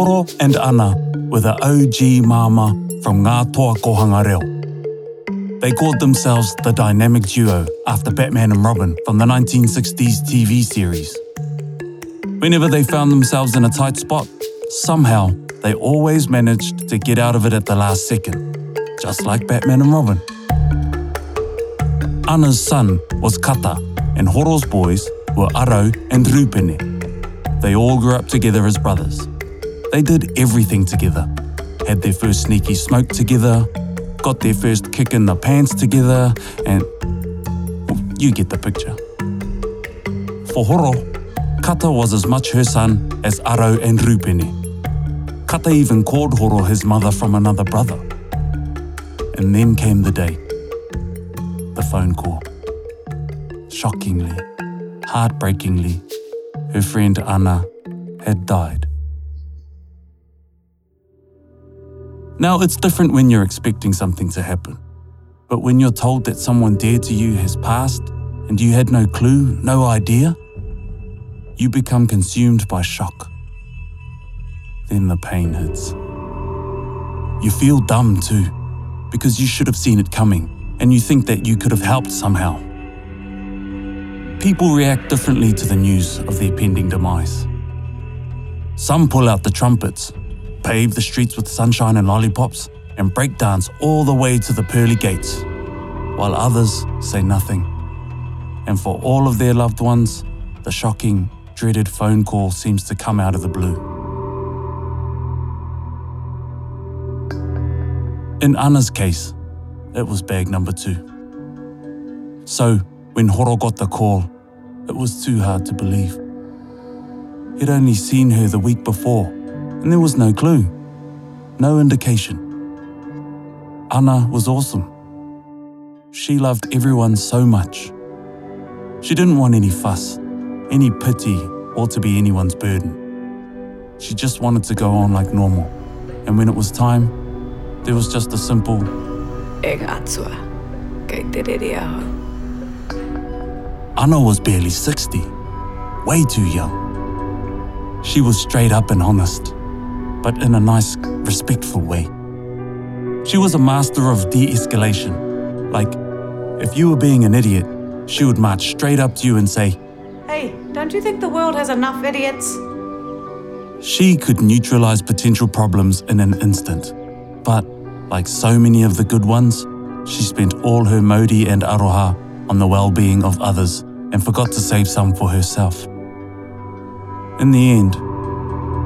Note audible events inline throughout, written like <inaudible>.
Horo and Anna were the OG mama from Ngā Toa Kohanga Reo. They called themselves the dynamic duo after Batman and Robin from the 1960s TV series. Whenever they found themselves in a tight spot, somehow they always managed to get out of it at the last second, just like Batman and Robin. Anna's son was Kata, and Horo's boys were Aro and Rupene. They all grew up together as brothers. They did everything together, had their first sneaky smoke together, got their first kick in the pants together, and you get the picture. For Horo, Kata was as much her son as Aro and Rupene. Kata even called Horo his mother from another brother. And then came the day. The phone call. Shockingly, heartbreakingly, her friend Anna had died. Now, it's different when you're expecting something to happen. But when you're told that someone dear to you has passed and you had no clue, no idea, you become consumed by shock. Then the pain hits. You feel dumb too, because you should have seen it coming and you think that you could have helped somehow. People react differently to the news of their pending demise. Some pull out the trumpets, pave the streets with sunshine and lollipops, and breakdance all the way to the pearly gates, while others say nothing. And for all of their loved ones, the shocking, dreaded phone call seems to come out of the blue. In Anna's case, it was bag number two. So, when Horo got the call, it was too hard to believe. He'd only seen her the week before, and there was no clue, no indication. Anna was awesome. She loved everyone so much. She didn't want any fuss, any pity, or to be anyone's burden. She just wanted to go on like normal. And when it was time, there was just a simple, ngatsua. Kei te. Anna was barely 60, way too young. She was straight up and honest, but in a nice, respectful way. She was a master of de escalation. Like, if you were being an idiot, she would march straight up to you and say, Hey, don't you think the world has enough idiots? She could neutralize potential problems in an instant. But, like so many of the good ones, she spent all her modi and aroha on the well being of others and forgot to save some for herself. In the end,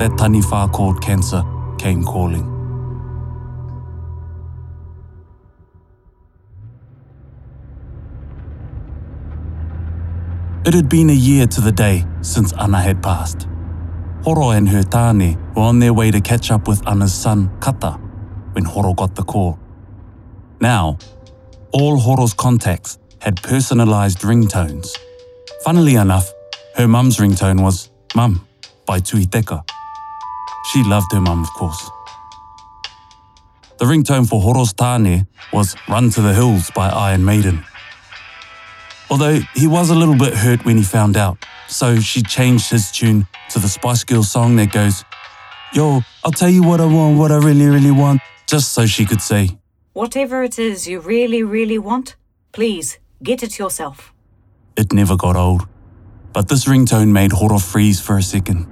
that taniwha called cancer came calling. It had been a year to the day since Anna had passed. Horo and her tāne were on their way to catch up with Anna's son, Kata, when Horo got the call. Now, all Horo's contacts had personalised ringtones. Funnily enough, her mum's ringtone was Mum by Tui Teka. She loved her mum, of course. The ringtone for Horo's tāne was Run to the Hills by Iron Maiden. Although he was a little bit hurt when he found out, so she changed his tune to the Spice Girls song that goes, Yo, I'll tell you what I want, what I really, really want, just so she could say, Whatever it is you really, really want, please get it yourself. It never got old. But this ringtone made Horo freeze for a second.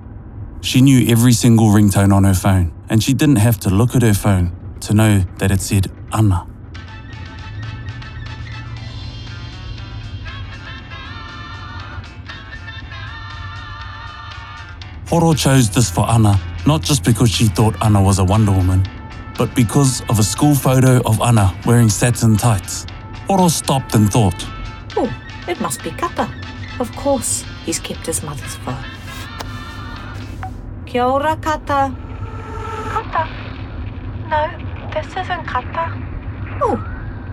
She knew every single ringtone on her phone, and she didn't have to look at her phone to know that it said Anna. Horo chose this for Anna not just because she thought Anna was a Wonder Woman, but because of a school photo of Anna wearing satin tights. Horo stopped and thought, Oh, it must be Kata. Of course, he's kept his mother's phone. Kia ora, Kata. Kata? No, this isn't Kata. Oh,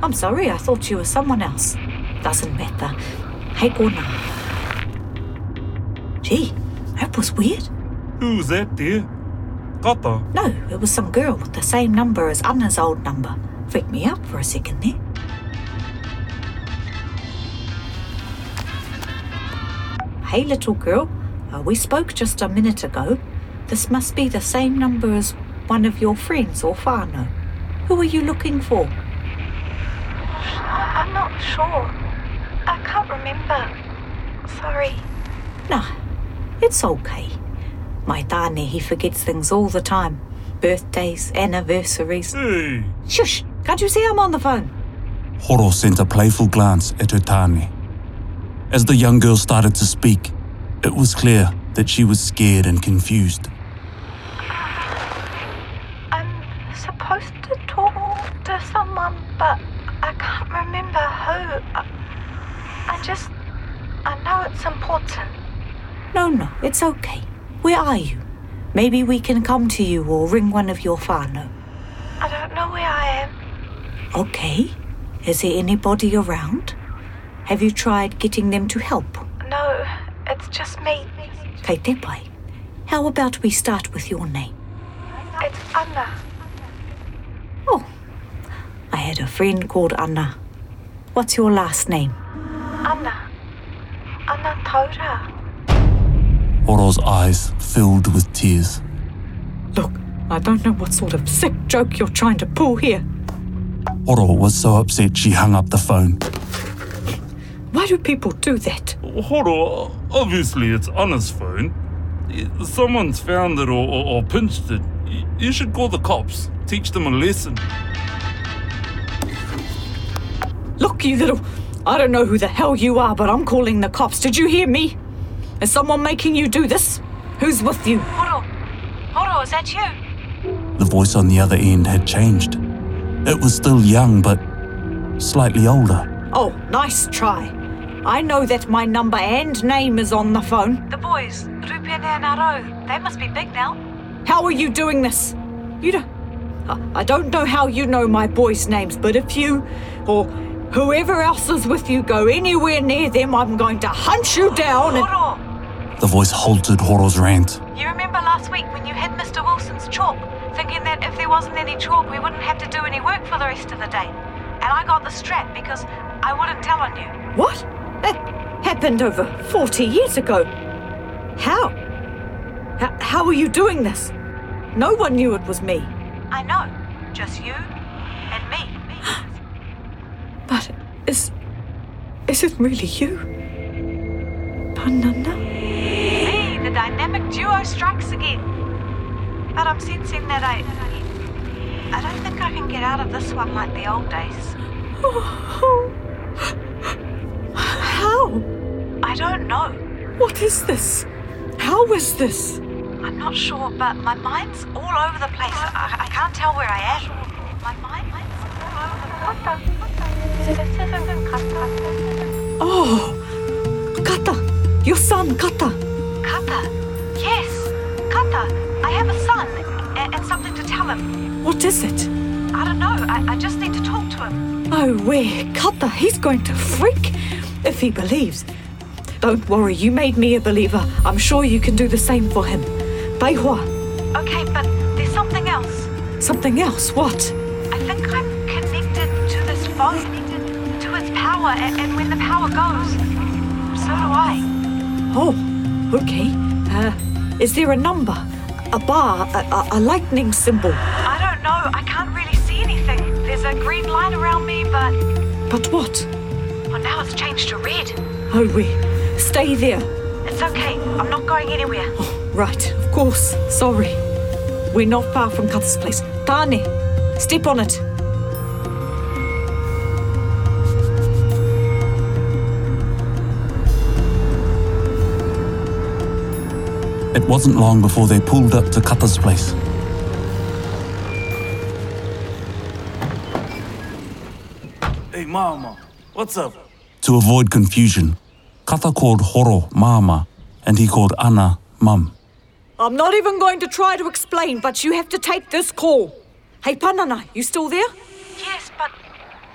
I'm sorry, I thought you were someone else. Doesn't matter. Hey, kona. Gee, that was weird. Who's that, dear? Kata. No, it was some girl with the same number as Anna's old number. Freaked me out for a second there. Hey, little girl. Uh, we spoke just a minute ago. This must be the same number as one of your friends or whānau. Who are you looking for? I- I'm not sure. I can't remember. Sorry. Nah, it's okay. My tāne, he forgets things all the time. Birthdays, anniversaries. Hey, Shush! Can't you see I'm on the phone? Horo sent a playful glance at her tāne. As the young girl started to speak, it was clear that she was scared and confused. I'm supposed to talk to someone, but I can't remember who. I, I just. I know it's important. No, no, it's okay. Where are you? Maybe we can come to you or ring one of your whānau. I don't know where I am. Okay. Is there anybody around? Have you tried getting them to help? No, it's just me. Kei te pai. How about we start with your name? It's Anna. I had a friend called Anna. What's your last name? Anna. Anna Tora. Horo's eyes filled with tears. Look, I don't know what sort of sick joke you're trying to pull here. Horo was so upset she hung up the phone. Why do people do that? Horo, obviously it's Anna's phone. Someone's found it or, or, or pinched it. You should call the cops. Teach them a lesson. Look, you little. I don't know who the hell you are, but I'm calling the cops. Did you hear me? Is someone making you do this? Who's with you? Horo. Horo, is that you? The voice on the other end had changed. It was still young, but slightly older. Oh, nice try. I know that my number and name is on the phone. The boys, Rupia and Aro. They must be big now. How are you doing this? You don't. I- I don't know how you know my boys' names, but if you or whoever else is with you go anywhere near them, I'm going to hunt you down and. Horo, The voice halted Horo's rant. you remember last week when you hid Mr. Wilson's chalk, thinking that if there wasn't any chalk, we wouldn't have to do any work for the rest of the day? And I got the strap because I wouldn't tell on you. What? That happened over 40 years ago. How? H- how are you doing this? No one knew it was me. I know. Just you and me. But is. Is it really you? Panana? Me, the dynamic duo strikes again. But I'm sensing that I. I don't think I can get out of this one like the old days. Oh. How? I don't know. What is this? How is this? I'm not sure, but my mind's all over the place. I, I can't tell where I am. My mind, mind's all over the place. This isn't Kata. Oh, Kata, your son, Kata. Kata. Yes, Kata. I have a son and, and something to tell him. What is it? I don't know. I, I just need to talk to him. Oh, where? Kata, he's going to freak if he believes. Don't worry, you made me a believer. I'm sure you can do the same for him. Baihua, Okay, but there's something else. something else. What? Power, and, and when the power goes, so do I. Oh, okay. Uh, is there a number? A bar? A, a, a lightning symbol? I don't know. I can't really see anything. There's a green line around me, but But what? well, now it's changed to red. Oh, we. Stay there. It's okay. I'm not going anywhere. Right, of course. Sorry. We're not far from Kata's place. Tane, step on it. It wasn't long before they pulled up to Kata's place. Hey, Mama, what's up? To avoid confusion, Kata called Horo Mama and he called Anna Mum. I'm not even going to try to explain, but you have to take this call. Hey, Panana, you still there? Yes, but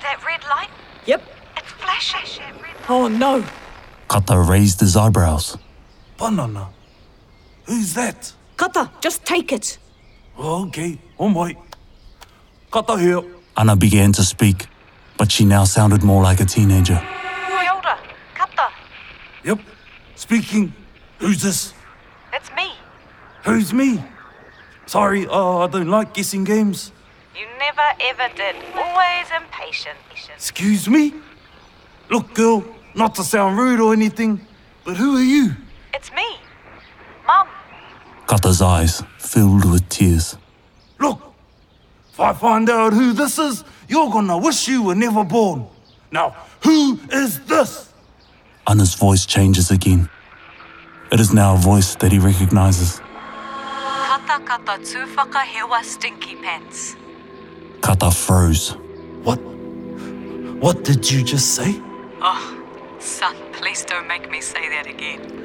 that red light, Yep. it's flashing. Oh, no. Kata raised his eyebrows. Banana. Who's that? Kata, just take it. Oh, okay, on my. Kata here. Anna began to speak, but she now sounded more like a teenager. You're older. Kata. Yep, speaking. Who's this? It's me. Who's me? Sorry, oh, I don't like guessing games. You never ever did. Always impatient. Excuse me? Look, girl, not to sound rude or anything, but who are you? It's me. Mum. Kata's eyes filled with tears. Look, if I find out who this is, you're gonna wish you were never born. Now, who is this? Anna's voice changes again. It is now a voice that he recognizes. Kata kata tūwhaka hewa stinky pants. Kata froze. What? What did you just say? Oh, son, please don't make me say that again.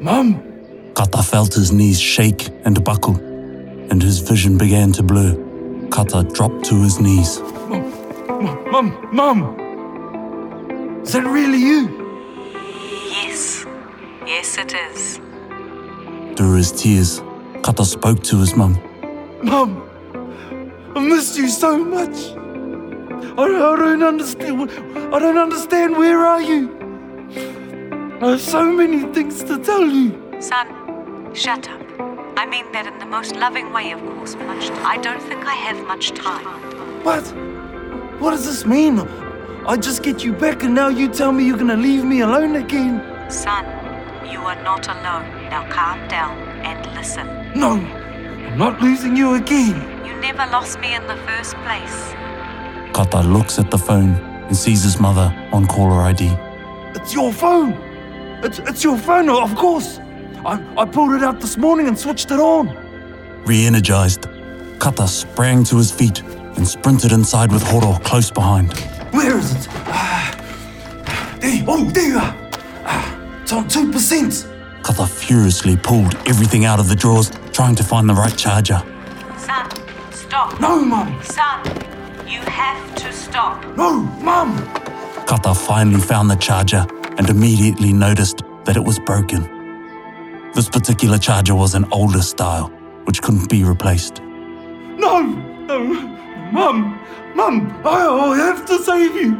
Mum! Kata felt his knees shake and buckle, and his vision began to blur. Kata dropped to his knees. Mum! Mum! Mum! Is that really you? Yes. Yes, it is. Through his tears, Kata spoke to his mum. Mum! I missed you so much. I, I don't understand. I don't understand. Where are you? I have so many things to tell you. Son, shut up. I mean that in the most loving way, of course, much I don't think I have much time. What? What does this mean? I just get you back and now you tell me you're gonna leave me alone again. Son, you are not alone. Now calm down and listen. No, I'm not losing you again. You never lost me in the first place. Kata looks at the phone and sees his mother on caller ID. It's your phone. It's, it's your phone, of course. I, I pulled it out this morning and switched it on. Re energized, Kata sprang to his feet and sprinted inside with Horo close behind. Where is it? Ah, there, oh, there you are. Ah, it's on 2%. Kata furiously pulled everything out of the drawers, trying to find the right charger. Son, stop. No, Mum. Son, you have to stop. No, Mum. Kata finally found the charger and immediately noticed that it was broken. This particular charger was an older style, which couldn't be replaced. No, no. Mum, Mum, I, I have to save you.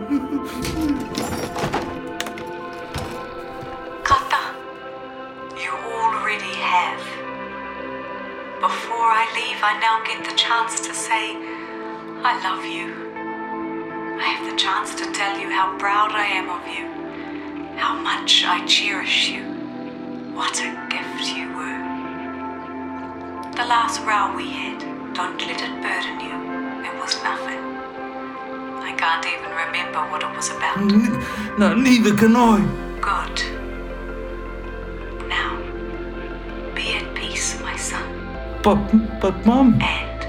Kata, you already have. Before I leave, I now get the chance to say, I love you. I have the chance to tell you how proud I am of you, how much I cherish you. What a gift you were. The last row we had, don't let it burden you. It was nothing. I can't even remember what it was about. no, neither can I. Good. Now, be at peace, my son, But, but, Mum, and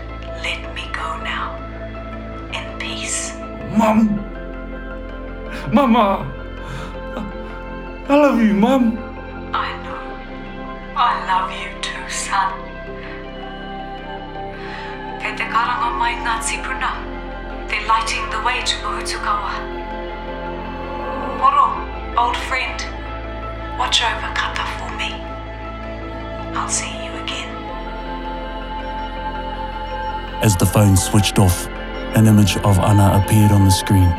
let me go now. In peace. Mum, Mama, I love you, Mum. I love you too, son. Kei te karanga mai ngā tipuna. They're lighting the way to Pōhutukawa. Horo, old friend, watch over Kata for me. I'll see you again. As the phone switched off, an image of Anna appeared on the screen.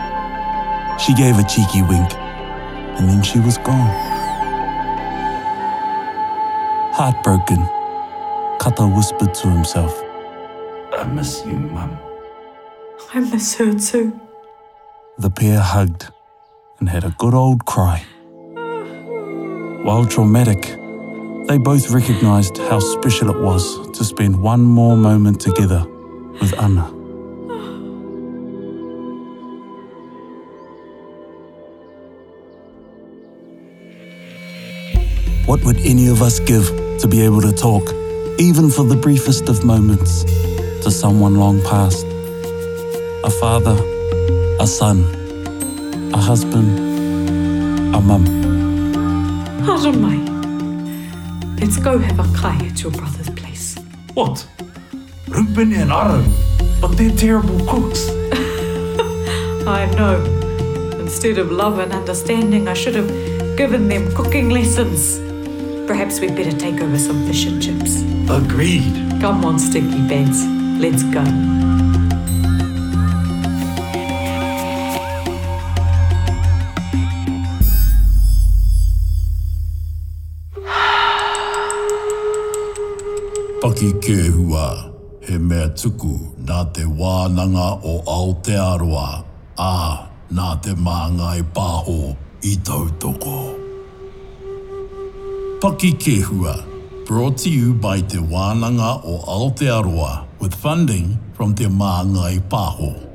She gave a cheeky wink, and then she was gone. Heartbroken, Kata whispered to himself. I miss you, Mum. I miss her too. The pair hugged and had a good old cry. While traumatic, they both recognized how special it was to spend one more moment together with Anna. What would any of us give to be able to talk, even for the briefest of moments, to someone long past? A father, a son, a husband, a mum. Haramai. Let's go have a kai at your brother's place. What? Ruben and Aaron, but they're terrible cooks. <laughs> I know. Instead of love and understanding, I should have given them cooking lessons. Perhaps we'd better take over some fish and chips. Agreed. Come on, Stinky Pants. Let's go. Paki ke hua, he mea tuku nā te wānanga o Aotearoa, ā nā te māngai pāho i tautoko. Paki brought to you by te wānanga o Aotearoa with funding from te māngai pāho.